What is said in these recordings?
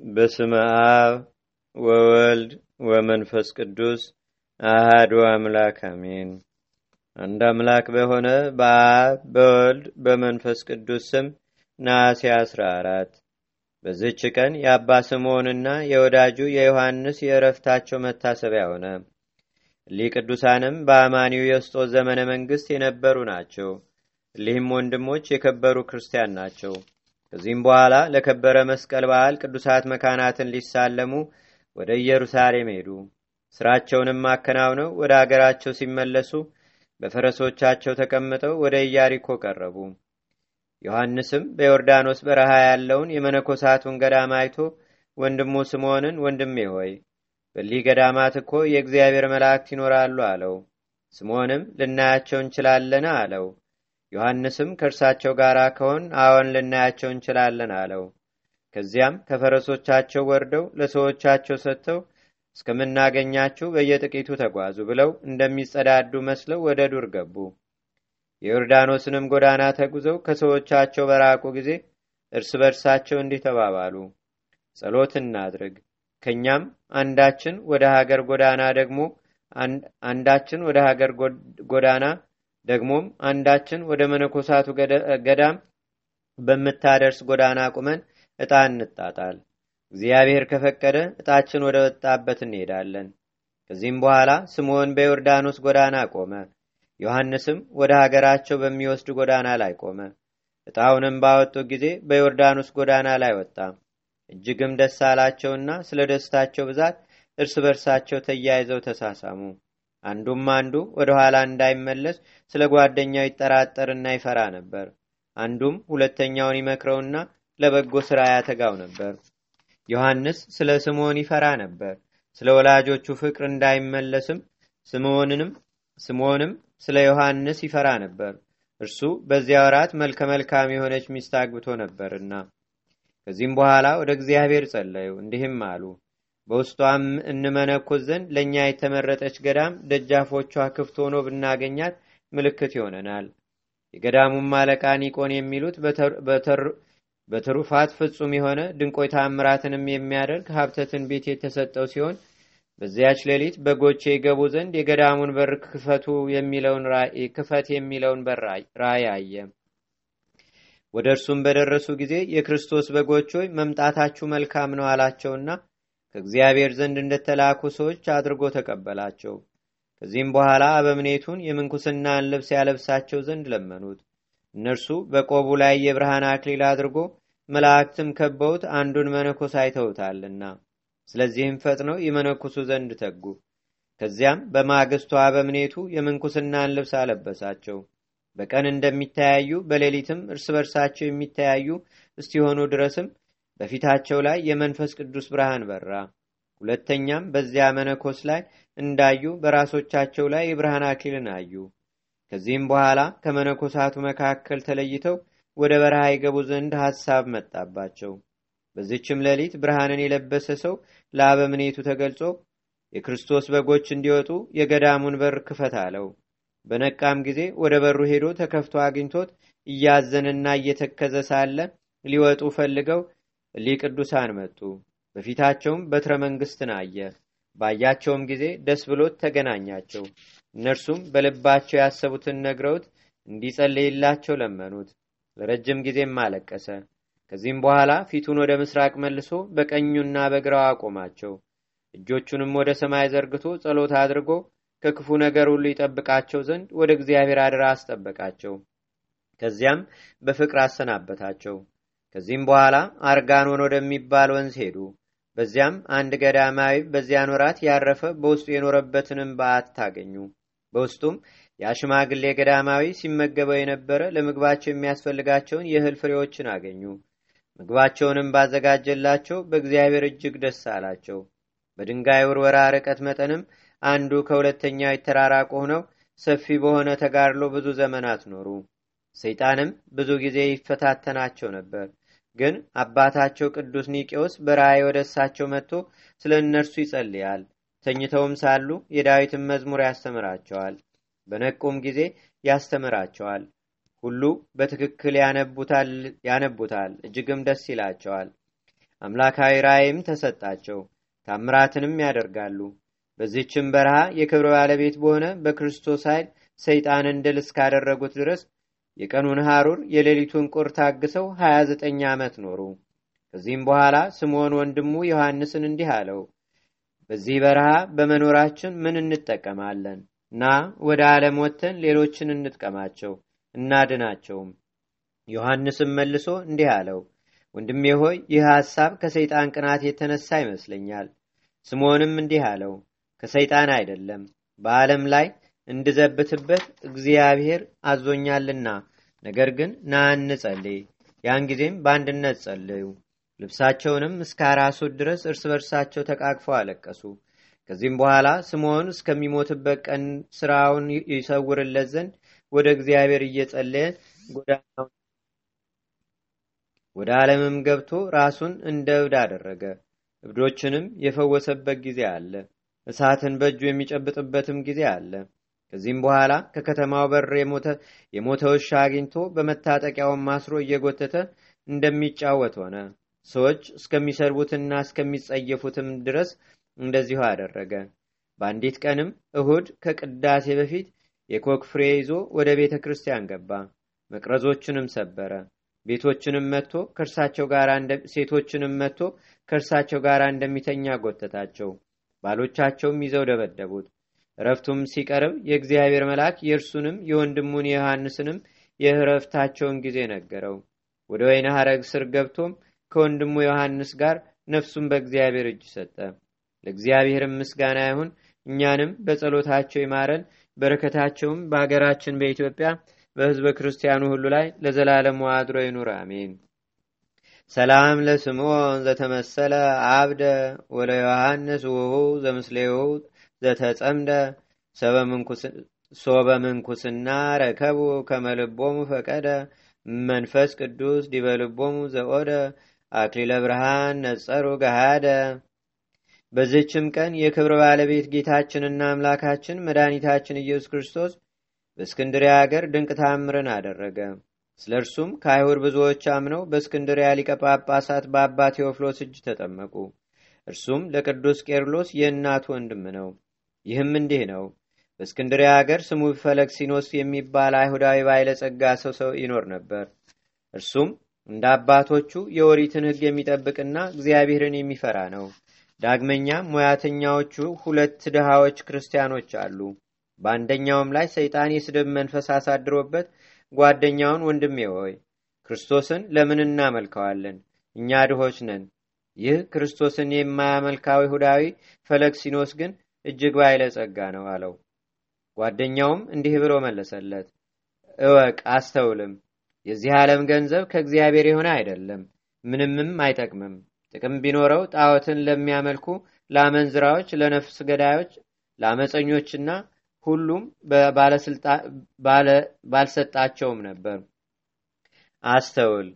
በስመ አብ ወወልድ ወመንፈስ ቅዱስ አህዱ አምላክ አሜን። አንድ አምላክ በሆነ በአብ በወልድ በመንፈስ ቅዱስ ስም ነሐሴ አስራ አራት በዝች ቀን የአባ ስምዖንና የወዳጁ የዮሐንስ የእረፍታቸው መታሰቢያ ሆነ። እሊህ ቅዱሳንም በአማኒው የስጦት ዘመነ መንግሥት የነበሩ ናቸው። እሊህም ወንድሞች የከበሩ ክርስቲያን ናቸው። ከዚህም በኋላ ለከበረ መስቀል በዓል ቅዱሳት መካናትን ሊሳለሙ ወደ ኢየሩሳሌም ሄዱ። ስራቸውንም አከናውነው ወደ አገራቸው ሲመለሱ በፈረሶቻቸው ተቀምጠው ወደ ኢያሪኮ ቀረቡ። ዮሐንስም በዮርዳኖስ በረሃ ያለውን የመነኮሳቱን ገዳም አይቶ ወንድሙ ስምዖንን ወንድሜ ሆይ በሊህ ገዳማት እኮ የእግዚአብሔር መላእክት ይኖራሉ አለው። ስምዖንም ልናያቸው እንችላለን አለው። ዮሐንስም ከእርሳቸው ጋር ከሆን አዎን ልናያቸው እንችላለን አለው። ከዚያም ከፈረሶቻቸው ወርደው ለሰዎቻቸው ሰጥተው እስከምናገኛችሁ በየጥቂቱ ተጓዙ ብለው እንደሚጸዳዱ መስለው ወደ ዱር ገቡ። የዮርዳኖስንም ጎዳና ተጉዘው ከሰዎቻቸው በራቁ ጊዜ እርስ በርሳቸው እንዲህ ተባባሉ፣ ጸሎት እናድርግ፣ ከእኛም አንዳችን ወደ ሀገር ጎዳና ደግሞ አንዳችን ወደ ሀገር ጎዳና ደግሞም አንዳችን ወደ መነኮሳቱ ገዳም በምታደርስ ጎዳና ቁመን ዕጣ እንጣጣል። እግዚአብሔር ከፈቀደ ዕጣችን ወደ ወጣበት እንሄዳለን። ከዚህም በኋላ ስምዖን በዮርዳኖስ ጎዳና ቆመ። ዮሐንስም ወደ ሀገራቸው በሚወስድ ጎዳና ላይ ቆመ። ዕጣውንም ባወጡ ጊዜ በዮርዳኖስ ጎዳና ላይ ወጣ። እጅግም ደስ አላቸውና ስለ ደስታቸው ብዛት እርስ በርሳቸው ተያይዘው ተሳሳሙ። አንዱም አንዱ ወደ ኋላ እንዳይመለስ ስለ ጓደኛው ይጠራጠርና ይፈራ ነበር። አንዱም ሁለተኛውን ይመክረውና ለበጎ ሥራ ያተጋው ነበር። ዮሐንስ ስለ ስምዖን ይፈራ ነበር። ስለ ወላጆቹ ፍቅር እንዳይመለስም ስምዖንንም ስምዖንም ስለ ዮሐንስ ይፈራ ነበር። እርሱ በዚያ ወራት መልከ መልካም የሆነች ሚስት አግብቶ ነበርና። ከዚህም በኋላ ወደ እግዚአብሔር ጸለዩ፣ እንዲህም አሉ በውስጧም እንመነኮስ ዘንድ ለእኛ የተመረጠች ገዳም ደጃፎቿ ክፍት ሆኖ ብናገኛት ምልክት ይሆነናል። የገዳሙም አለቃ ኒቆን የሚሉት በትሩፋት ፍጹም የሆነ ድንቆይ ታምራትንም የሚያደርግ ሀብተ ትንቢት የተሰጠው ሲሆን በዚያች ሌሊት በጎቼ ይገቡ ዘንድ የገዳሙን በር ክፈቱ የሚለውን ክፈት የሚለውን በር ራእይ አየ። ወደ እርሱም በደረሱ ጊዜ የክርስቶስ በጎች ሆይ መምጣታችሁ መልካም ነው አላቸውና ከእግዚአብሔር ዘንድ እንደተላኩ ሰዎች አድርጎ ተቀበላቸው። ከዚህም በኋላ አበምኔቱን የምንኩስናን ልብስ ያለብሳቸው ዘንድ ለመኑት። እነርሱ በቆቡ ላይ የብርሃን አክሊል አድርጎ መላእክትም ከበውት አንዱን መነኮስ አይተውታልና፣ ስለዚህም ፈጥነው ይመነኩሱ ዘንድ ተጉ። ከዚያም በማግስቱ አበምኔቱ የምንኩስናን ልብስ አለበሳቸው። በቀን እንደሚተያዩ በሌሊትም እርስ በርሳቸው የሚተያዩ እስቲሆኑ ድረስም በፊታቸው ላይ የመንፈስ ቅዱስ ብርሃን በራ። ሁለተኛም በዚያ መነኮስ ላይ እንዳዩ በራሶቻቸው ላይ የብርሃን አክሊልን አዩ። ከዚህም በኋላ ከመነኮሳቱ መካከል ተለይተው ወደ በረሃ ይገቡ ዘንድ ሐሳብ መጣባቸው። በዚችም ሌሊት ብርሃንን የለበሰ ሰው ለአበምኔቱ ተገልጾ የክርስቶስ በጎች እንዲወጡ የገዳሙን በር ክፈት አለው። በነቃም ጊዜ ወደ በሩ ሄዶ ተከፍቶ አግኝቶት እያዘንና እየተከዘ ሳለ ሊወጡ ፈልገው እሊህ ቅዱሳን መጡ። በፊታቸውም በትረ መንግሥትን አየ። ባያቸውም ጊዜ ደስ ብሎት ተገናኛቸው። እነርሱም በልባቸው ያሰቡትን ነግረውት እንዲጸልይላቸው ለመኑት። ለረጅም ጊዜም አለቀሰ። ከዚህም በኋላ ፊቱን ወደ ምስራቅ መልሶ በቀኙና በግራው አቆማቸው። እጆቹንም ወደ ሰማይ ዘርግቶ ጸሎት አድርጎ ከክፉ ነገር ሁሉ ይጠብቃቸው ዘንድ ወደ እግዚአብሔር አድራ አስጠበቃቸው። ከዚያም በፍቅር አሰናበታቸው። ከዚህም በኋላ አርጋኖን ወደሚባል ወንዝ ሄዱ። በዚያም አንድ ገዳማዊ በዚያን ወራት ያረፈ በውስጡ የኖረበትንም በዓት ታገኙ። በውስጡም ያ ገዳማዊ ሲመገበው የነበረ ለምግባቸው የሚያስፈልጋቸውን የእህል ፍሬዎችን አገኙ። ምግባቸውንም ባዘጋጀላቸው በእግዚአብሔር እጅግ ደስ አላቸው። በድንጋይ ውርወራ ርቀት መጠንም አንዱ ከሁለተኛው የተራራቁ ሆነው ሰፊ በሆነ ተጋድሎ ብዙ ዘመናት ኖሩ። ሰይጣንም ብዙ ጊዜ ይፈታተናቸው ነበር። ግን አባታቸው ቅዱስ ኒቄዎስ በራእይ ወደ እሳቸው መጥቶ ስለ እነርሱ ይጸልያል። ተኝተውም ሳሉ የዳዊትን መዝሙር ያስተምራቸዋል። በነቁም ጊዜ ያስተምራቸዋል። ሁሉ በትክክል ያነቡታል፣ እጅግም ደስ ይላቸዋል። አምላካዊ ራእይም ተሰጣቸው። ታምራትንም ያደርጋሉ። በዚህችም በረሃ የክብር ባለቤት በሆነ በክርስቶስ ኃይል ሰይጣንን ድል እስካደረጉት ድረስ የቀኑን ሐሩር የሌሊቱን ቁር ታግሰው 29 ዓመት ኖሩ። ከዚህም በኋላ ስምዖን ወንድሙ ዮሐንስን እንዲህ አለው፣ በዚህ በረሃ በመኖራችን ምን እንጠቀማለን? ና ወደ ዓለም ወጥተን ሌሎችን እንጥቀማቸው እናድናቸውም። ዮሐንስም መልሶ እንዲህ አለው፣ ወንድሜ ሆይ ይህ ሐሳብ ከሰይጣን ቅናት የተነሳ ይመስለኛል። ስምዖንም እንዲህ አለው፣ ከሰይጣን አይደለም፣ በዓለም ላይ እንድዘብትበት እግዚአብሔር አዞኛልና። ነገር ግን ና እንጸልይ። ያን ጊዜም በአንድነት ጸለዩ። ልብሳቸውንም እስከ አራሱት ድረስ እርስ በርሳቸው ተቃቅፈው አለቀሱ። ከዚህም በኋላ ስምዖን እስከሚሞትበት ቀን ስራውን ይሰውርለት ዘንድ ወደ እግዚአብሔር እየጸለየ ጎዳናውን ወደ ዓለምም ገብቶ ራሱን እንደ እብድ አደረገ። እብዶችንም የፈወሰበት ጊዜ አለ። እሳትን በእጁ የሚጨብጥበትም ጊዜ አለ። ከዚህም በኋላ ከከተማው በር የሞተ ውሻ አግኝቶ በመታጠቂያውን ማስሮ እየጎተተ እንደሚጫወት ሆነ። ሰዎች እስከሚሰርቡትና እስከሚጸየፉትም ድረስ እንደዚሁ አደረገ። በአንዲት ቀንም እሁድ ከቅዳሴ በፊት የኮክ ፍሬ ይዞ ወደ ቤተ ክርስቲያን ገባ። መቅረዞችንም ሰበረ። ቤቶችንም መጥቶ ከእርሳቸው ጋር ሴቶችንም መጥቶ ከእርሳቸው ጋር እንደሚተኛ ጎተታቸው። ባሎቻቸውም ይዘው ደበደቡት። እረፍቱም ሲቀርብ የእግዚአብሔር መልአክ የእርሱንም የወንድሙን የዮሐንስንም የእረፍታቸውን ጊዜ ነገረው። ወደ ወይነ ሐረግ ስር ገብቶም ከወንድሙ ዮሐንስ ጋር ነፍሱን በእግዚአብሔር እጅ ሰጠ። ለእግዚአብሔርም ምስጋና ይሁን። እኛንም በጸሎታቸው ይማረን፣ በረከታቸውም በአገራችን በኢትዮጵያ በሕዝበ ክርስቲያኑ ሁሉ ላይ ለዘላለሙ አድሮ ይኑር፣ አሜን። ሰላም ለስምዖን ዘተመሰለ አብደ ወለ ዮሐንስ ውሁ ዘምስሌሁ ዘተጸምደ ሶበ ምንኩስና ረከቡ ከመልቦሙ ፈቀደ መንፈስ ቅዱስ ዲበልቦሙ ዘኦደ አክሊለ ብርሃን ነጸሩ ገሃደ። በዚህችም ቀን የክብር ባለቤት ጌታችንና አምላካችን መድኃኒታችን ኢየሱስ ክርስቶስ በእስክንድሪያ አገር ድንቅ ታምርን አደረገ። ስለ እርሱም ከአይሁድ ብዙዎች አምነው በእስክንድሪያ ሊቀ ጳጳሳት በአባ ቴዎፍሎስ እጅ ተጠመቁ። እርሱም ለቅዱስ ቄርሎስ የእናቱ ወንድም ነው። ይህም እንዲህ ነው። በእስክንድሪያ አገር ስሙ ፈለክሲኖስ የሚባል አይሁዳዊ ባለጸጋ ሰው ሰው ይኖር ነበር። እርሱም እንደ አባቶቹ የኦሪትን ሕግ የሚጠብቅና እግዚአብሔርን የሚፈራ ነው። ዳግመኛም ሙያተኛዎቹ ሁለት ድሃዎች ክርስቲያኖች አሉ። በአንደኛውም ላይ ሰይጣን የስድብ መንፈስ አሳድሮበት ጓደኛውን ወንድሜ ሆይ ክርስቶስን ለምን እናመልከዋለን? እኛ ድሆች ነን። ይህ ክርስቶስን የማያመልካው ይሁዳዊ ፈለክሲኖስ ግን እጅግ ባለጸጋ ነው አለው። ጓደኛውም እንዲህ ብሎ መለሰለት፣ እወቅ አስተውልም፣ የዚህ ዓለም ገንዘብ ከእግዚአብሔር የሆነ አይደለም፣ ምንምም አይጠቅምም። ጥቅም ቢኖረው ጣዖትን ለሚያመልኩ ለአመንዝራዎች፣ ለነፍስ ገዳዮች፣ ለአመፀኞችና ሁሉም ባልሰጣቸውም ነበር። አስተውል፣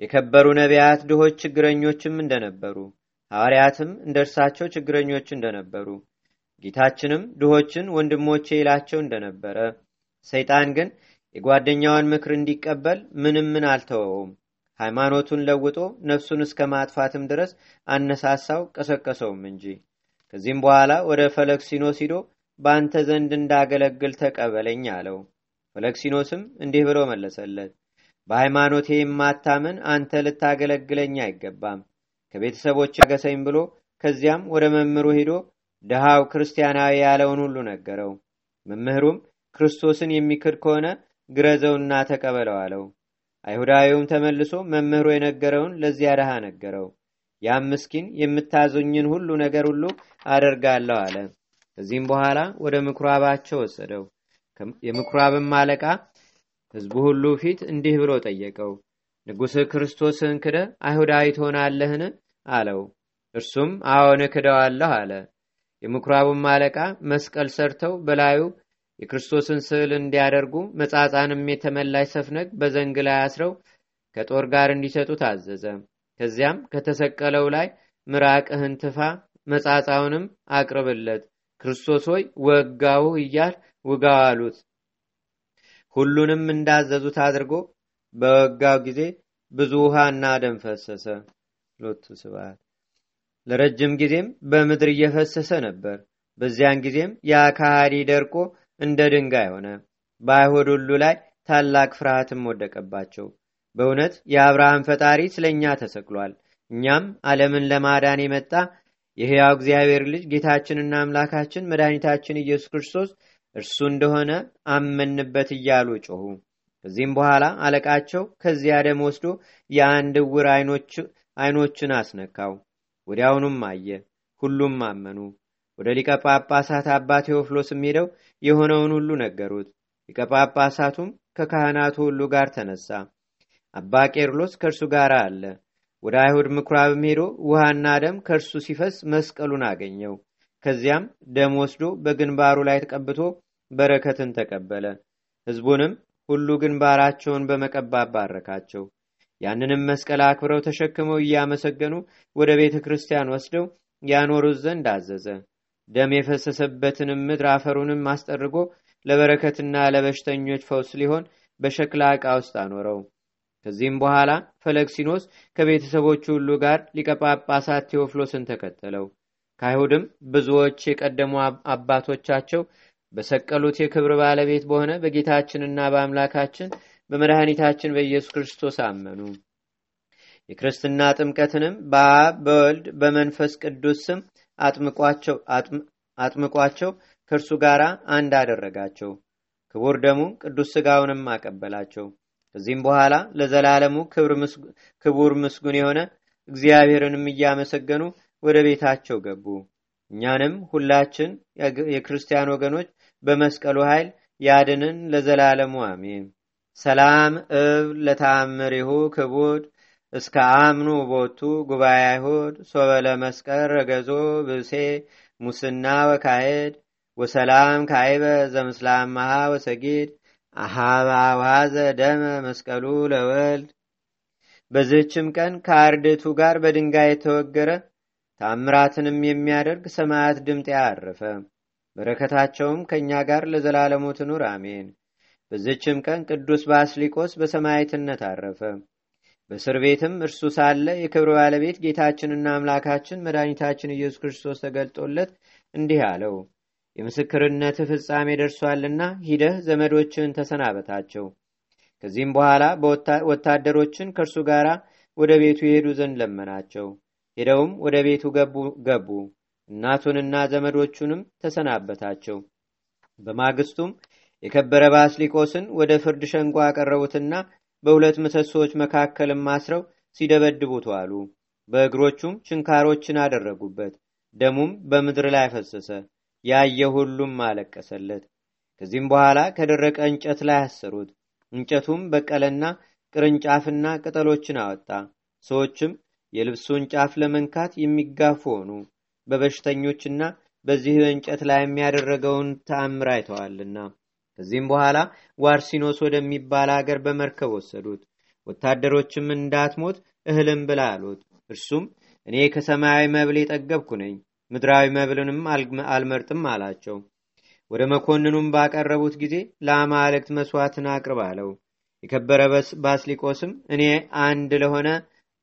የከበሩ ነቢያት ድሆች ችግረኞችም እንደነበሩ፣ ሐዋርያትም እንደ እርሳቸው ችግረኞች እንደነበሩ፣ ጌታችንም ድሆችን ወንድሞቼ ይላቸው እንደነበረ፣ ሰይጣን ግን የጓደኛዋን ምክር እንዲቀበል ምንም ምን አልተወውም። ሃይማኖቱን ለውጦ ነፍሱን እስከ ማጥፋትም ድረስ አነሳሳው፣ ቀሰቀሰውም እንጂ። ከዚህም በኋላ ወደ ፈለክሲኖስ ሂዶ በአንተ ዘንድ እንዳገለግል ተቀበለኝ አለው። ፈለክሲኖስም እንዲህ ብሎ መለሰለት፣ በሃይማኖቴ የማታምን አንተ ልታገለግለኝ አይገባም። ከቤተሰቦች ያገሰኝ ብሎ ከዚያም ወደ መምህሩ ሂዶ ድሃው ክርስቲያናዊ ያለውን ሁሉ ነገረው። መምህሩም ክርስቶስን የሚክድ ከሆነ ግረዘውና ተቀበለው አለው። አይሁዳዊውም ተመልሶ መምህሩ የነገረውን ለዚያ ድሃ ነገረው። ያም ምስኪን የምታዞኝን ሁሉ ነገር ሁሉ አደርጋለሁ አለ። ከዚህም በኋላ ወደ ምኩራባቸው ወሰደው። የምኩራብም አለቃ ሕዝቡ ሁሉ ፊት እንዲህ ብሎ ጠየቀው፣ ንጉሥ ክርስቶስን ክደ አይሁዳዊ ትሆናለህን? አለው። እርሱም አዎን እክደዋለሁ አለ። የምኩራቡም አለቃ መስቀል ሰርተው በላዩ የክርስቶስን ስዕል እንዲያደርጉ መጻጻንም የተመላሽ ሰፍነግ በዘንግ ላይ አስረው ከጦር ጋር እንዲሰጡ ታዘዘ። ከዚያም ከተሰቀለው ላይ ምራቅህን ትፋ፣ መጻጻውንም አቅርብለት፣ ክርስቶስ ሆይ ወጋው እያል ውጋው አሉት። ሁሉንም እንዳዘዙት አድርጎ በወጋው ጊዜ ብዙ ውሃና ደም ፈሰሰ። ሎቱ ስብሐት። ለረጅም ጊዜም በምድር እየፈሰሰ ነበር። በዚያን ጊዜም ያ ደርቆ እንደ ድንጋይ ሆነ። በአይሁድ ሁሉ ላይ ታላቅ ፍርሃትም ወደቀባቸው። በእውነት የአብርሃም ፈጣሪ ስለ እኛ ተሰቅሏል፣ እኛም ዓለምን ለማዳን የመጣ የሕያው እግዚአብሔር ልጅ ጌታችንና አምላካችን መድኃኒታችን ኢየሱስ ክርስቶስ እርሱ እንደሆነ አመንበት እያሉ ጮኹ። ከዚህም በኋላ አለቃቸው ከዚያ ደም ወስዶ የአንድ ዕውር አይኖችን አስነካው። ወዲያውኑም አየ። ሁሉም አመኑ። ወደ ሊቀ ጳጳሳት አባ ቴዎፍሎስም ሄደው የሆነውን ሁሉ ነገሩት። ሊቀ ጳጳሳቱም ከካህናቱ ሁሉ ጋር ተነሳ። አባ ቄርሎስ ከእርሱ ጋር አለ። ወደ አይሁድ ምኩራብም ሄዶ ውሃና ደም ከእርሱ ሲፈስ መስቀሉን አገኘው። ከዚያም ደም ወስዶ በግንባሩ ላይ ተቀብቶ በረከትን ተቀበለ። ሕዝቡንም ሁሉ ግንባራቸውን በመቀባት ባረካቸው። ያንንም መስቀል አክብረው ተሸክመው እያመሰገኑ ወደ ቤተ ክርስቲያን ወስደው ያኖሩት ዘንድ አዘዘ። ደም የፈሰሰበትንም ምድር አፈሩንም አስጠርጎ ለበረከትና ለበሽተኞች ፈውስ ሊሆን በሸክላ ዕቃ ውስጥ አኖረው። ከዚህም በኋላ ፈለክሲኖስ ከቤተሰቦቹ ሁሉ ጋር ሊቀጳጳሳት ቴዎፍሎስን ተከተለው። ከአይሁድም ብዙዎች የቀደሙ አባቶቻቸው በሰቀሉት የክብር ባለቤት በሆነ በጌታችንና በአምላካችን በመድኃኒታችን በኢየሱስ ክርስቶስ አመኑ። የክርስትና ጥምቀትንም በአብ በወልድ በመንፈስ ቅዱስ ስም አጥምቋቸው ከእርሱ ጋር አንድ አደረጋቸው። ክቡር ደሙን ቅዱስ ሥጋውንም አቀበላቸው። ከዚህም በኋላ ለዘላለሙ ክቡር ምስጉን የሆነ እግዚአብሔርንም እያመሰገኑ ወደ ቤታቸው ገቡ። እኛንም ሁላችን የክርስቲያን ወገኖች በመስቀሉ ኃይል ያድንን ለዘላለሙ አሜን። ሰላም እብ ለተአምሪሁ ክቡድ እስከ አምኑ ቦቱ ጉባኤ አይሁድ ሶበለ መስቀል ረገዞ ብሴ ሙስና ወካሄድ ወሰላም ካይበ ዘምስላም መሃ ወሰጊድ አሃባዋዘ ደመ መስቀሉ ለወልድ። በዚህችም ቀን ከአርድቱ ጋር በድንጋይ የተወገረ ታምራትንም የሚያደርግ ሰማያት ድምጥያ አረፈ። በረከታቸውም ከእኛ ጋር ለዘላለሙ ትኑር አሜን። በዚችም ቀን ቅዱስ ባስሊቆስ በሰማዕትነት አረፈ። በእስር ቤትም እርሱ ሳለ የክብር ባለቤት ጌታችንና አምላካችን መድኃኒታችን ኢየሱስ ክርስቶስ ተገልጦለት እንዲህ አለው፣ የምስክርነት ፍጻሜ ደርሷልና ሂደህ ዘመዶችን ተሰናበታቸው። ከዚህም በኋላ ወታደሮችን ከእርሱ ጋር ወደ ቤቱ የሄዱ ዘንድ ለመናቸው። ሄደውም ወደ ቤቱ ገቡ። እናቱንና ዘመዶቹንም ተሰናበታቸው። በማግስቱም የከበረ ባስሊቆስን ወደ ፍርድ ሸንጎ አቀረቡትና በሁለት ምሰሶዎች መካከልም አስረው ሲደበድቡት ዋሉ። በእግሮቹም ችንካሮችን አደረጉበት። ደሙም በምድር ላይ ፈሰሰ። ያየ ሁሉም አለቀሰለት። ከዚህም በኋላ ከደረቀ እንጨት ላይ አሰሩት። እንጨቱም በቀለና ቅርንጫፍና ቅጠሎችን አወጣ። ሰዎችም የልብሱን ጫፍ ለመንካት የሚጋፉ ሆኑ። በበሽተኞችና በዚህ እንጨት ላይ የሚያደረገውን ተአምር አይተዋልና። ከዚህም በኋላ ዋርሲኖስ ወደሚባል አገር በመርከብ ወሰዱት። ወታደሮችም እንዳትሞት እህልም ብላ አሉት። እርሱም እኔ ከሰማያዊ መብል የጠገብኩ ነኝ፣ ምድራዊ መብልንም አልመርጥም አላቸው። ወደ መኮንኑም ባቀረቡት ጊዜ ለአማልክት መስዋዕትን አቅርብ አለው። የከበረ ባስሊቆስም እኔ አንድ ለሆነ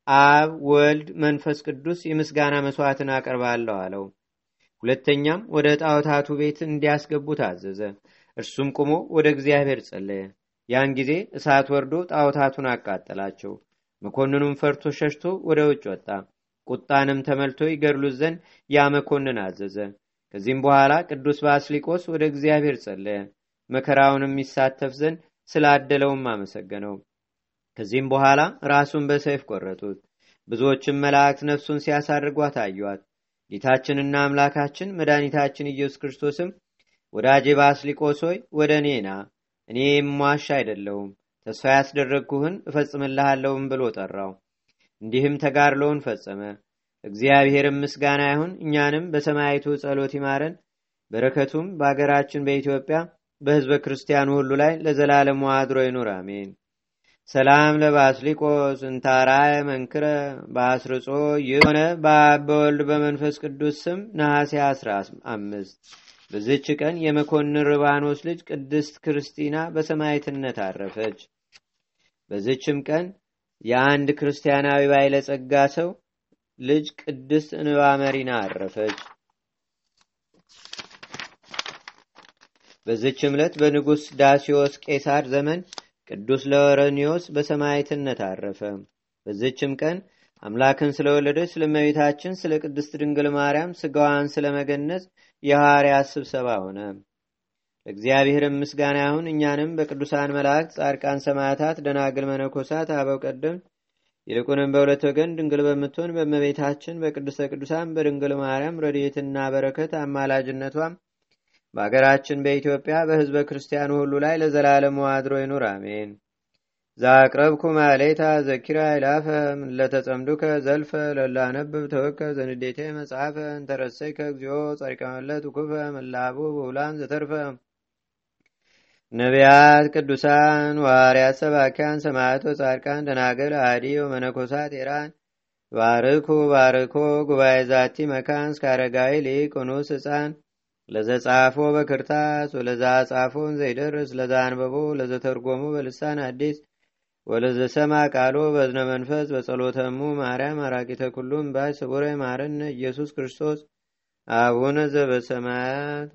አብ፣ ወልድ፣ መንፈስ ቅዱስ የምስጋና መስዋዕትን አቀርባለሁ አለው። ሁለተኛም ወደ ጣዖታቱ ቤት እንዲያስገቡ ታዘዘ። እርሱም ቁሞ ወደ እግዚአብሔር ጸለየ። ያን ጊዜ እሳት ወርዶ ጣዖታቱን አቃጠላቸው። መኮንኑም ፈርቶ ሸሽቶ ወደ ውጭ ወጣ። ቁጣንም ተመልቶ ይገድሉት ዘንድ ያ መኮንን አዘዘ። ከዚህም በኋላ ቅዱስ ባስሊቆስ ወደ እግዚአብሔር ጸለየ። መከራውንም ይሳተፍ ዘንድ ስላደለውም አመሰገነው። ከዚህም በኋላ ራሱን በሰይፍ ቆረጡት። ብዙዎችም መላእክት ነፍሱን ሲያሳርጓት አዩአት። ጌታችንና አምላካችን መድኃኒታችን ኢየሱስ ክርስቶስም ወዳጄ ባስሊቆስ ሆይ ወደ እኔ ና፣ እኔ የሟሽ አይደለሁም፣ ተስፋ ያስደረግኩህን እፈጽምልሃለሁም ብሎ ጠራው። እንዲህም ተጋድሎውን ፈጸመ። እግዚአብሔርም ምስጋና ይሁን፣ እኛንም በሰማይቱ ጸሎት ይማረን፣ በረከቱም በአገራችን በኢትዮጵያ በሕዝበ ክርስቲያኑ ሁሉ ላይ ለዘላለሙ አድሮ ይኑር፣ አሜን። ሰላም ለባስሊቆስ እንታራየ መንክረ በአስርጾ የሆነ በአብ በወልድ በመንፈስ ቅዱስ ስም ነሐሴ አስራ አምስት በዚች ቀን የመኮንን ርባኖስ ልጅ ቅድስት ክርስቲና በሰማዕትነት አረፈች። በዚችም ቀን የአንድ ክርስቲያናዊ ባለጸጋ ሰው ልጅ ቅድስት እንባ መሪና አረፈች። በዚች ዕለት በንጉሥ ዳሲዮስ ቄሳር ዘመን ቅዱስ ለወረኒዮስ በሰማዕትነት አረፈ። በዚችም ቀን አምላክን ስለወለደች ስለመቤታችን ስለ ቅድስት ድንግል ማርያም ስጋዋን ስለመገነዝ የሐዋርያት ስብሰባ ሆነ። ለእግዚአብሔርም ምስጋና ይሁን። እኛንም በቅዱሳን መላእክት፣ ጻድቃን፣ ሰማዕታት፣ ደናግል፣ መነኮሳት፣ አበው ቀደም ይልቁንም በሁለት ወገን ድንግል በምትሆን በእመቤታችን በቅድስተ ቅዱሳን በድንግል ማርያም ረድኤትና በረከት አማላጅነቷም በአገራችን በኢትዮጵያ በሕዝበ ክርስቲያኑ ሁሉ ላይ ለዘላለሙ አድሮ ይኑር፣ አሜን። ዛቅረብኩ ማሌታ ዘኪራ ይላፈ ለተጸምዱከ ዘልፈ ለላነብብ ተወከ ዘንዴቴ መጽሐፈ እንተረሰይከ እግዚኦ ጸሪቀመለት ውኩፈ መላቡ ብውላን ዘተርፈ ነቢያት፣ ቅዱሳን፣ ዋርያት፣ ሰባኪያን፣ ሰማዕቶ፣ ጻድቃን፣ ደናገል፣ አዲ ወመነኮሳት ኤራን ባርኩ ባርኮ ጉባኤ ዛቲ መካን እስከ ሊቅ ኑስ ህፃን ለዘጻፎ በክርታስ ወለዛ ጻፎን ዘይደርስ ለዛ አንበቦ ለዘተርጎሙ በልሳን አዲስ ወለዘሰማ ቃሎ በዝነ መንፈስ በጸሎተሙ ማርያም አራቂተ ኩሉም ባይ ስቡረ ማረነ ኢየሱስ ክርስቶስ አቡነ ዘበሰማያት